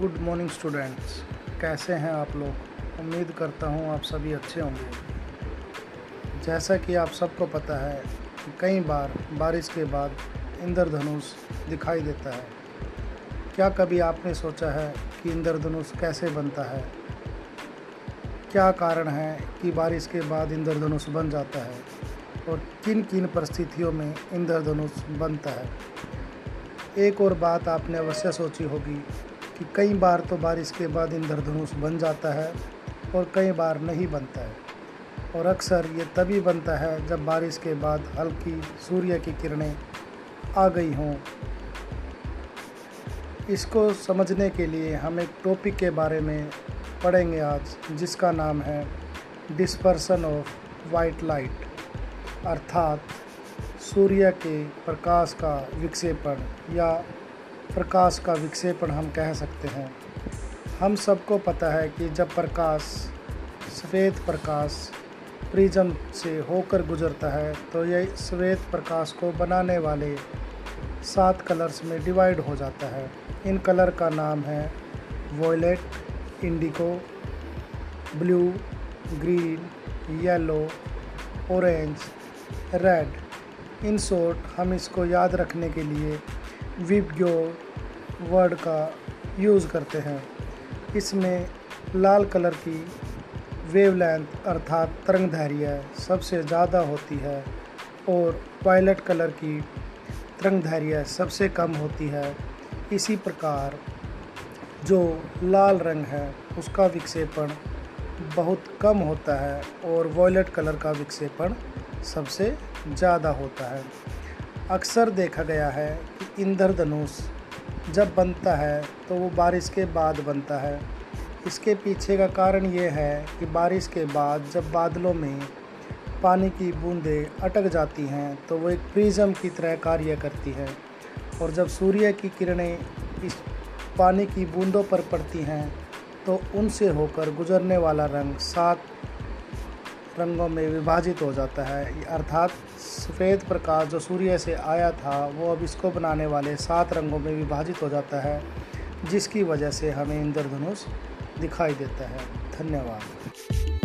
Good morning students. कैसे हैं आप लोग? उम्मीद करता हूँ आप सभी अच्छे होंगे। जैसा कि आप सबको पता है, कई बार बारिश के बाद इंद्रधनुष दिखाई देता है। क्या कभी आपने सोचा है कि इंद्रधनुष कैसे बनता है? क्या कारण है कि बारिश के बाद इंद्रधनुष बन जाता है? और किन किन परिस्थितियों में इंद्रधनुष बनता है? एक और बात आपने अवश्य सोची होगी कि कई बार तो बारिश के बाद इंद्रधनुष बन जाता है और कई बार नहीं बनता है। और अक्सर ये तभी बनता है जब बारिश के बाद हल्की सूर्य की किरणें आ गई हों। इसको समझने के लिए हम एक टॉपिक के बारे में पढ़ेंगे आज, जिसका नाम है डिस्पर्सन ऑफ़ वाइट लाइट, अर्थात सूर्य के प्रकाश का विक्षेपण या प्रकाश का विक्षेपण हम कह सकते हैं। हम सबको पता है कि जब प्रकाश सफ़ेद प्रकाश प्रिज्म से होकर गुजरता है तो यह श्वेत प्रकाश को बनाने वाले सात कलर्स में डिवाइड हो जाता है। इन कलर का नाम है violet indigo blue, green, yellow, orange, red. In short हम इसको याद रखने के लिए विबग्यो वर्ड का यूज़ करते हैं। इसमें लाल कलर की वेवलेंथ अर्थात तरंग धैर्य सबसे ज़्यादा होती है और वायलट कलर की तरंग धैर्य सबसे कम होती है। इसी प्रकार जो लाल रंग है, उसका विक्षेपण बहुत कम होता है और वॉयलेट कलर का विक्षेपण सबसे ज़्यादा होता है। अक्सर देखा गया है कि इंद्रधनुष जब बनता है तो वो बारिश के बाद बनता है। इसके पीछे का कारण ये है कि बारिश के बाद जब बादलों में पानी की बूंदें अटक जाती हैं तो वो एक प्रिज्म की तरह कार्य करती है। और जब सूर्य की किरणें इस पानी की बूंदों पर पड़ती हैं तो उनसे होकर गुजरने वाला रंग सात रंगों में विभाजित हो जाता है। अर्थात सफ़ेद प्रकाश जो सूर्य से आया था, वो अब इसको बनाने वाले सात रंगों में विभाजित हो जाता है, जिसकी वजह से हमें इंद्रधनुष दिखाई देता है। धन्यवाद।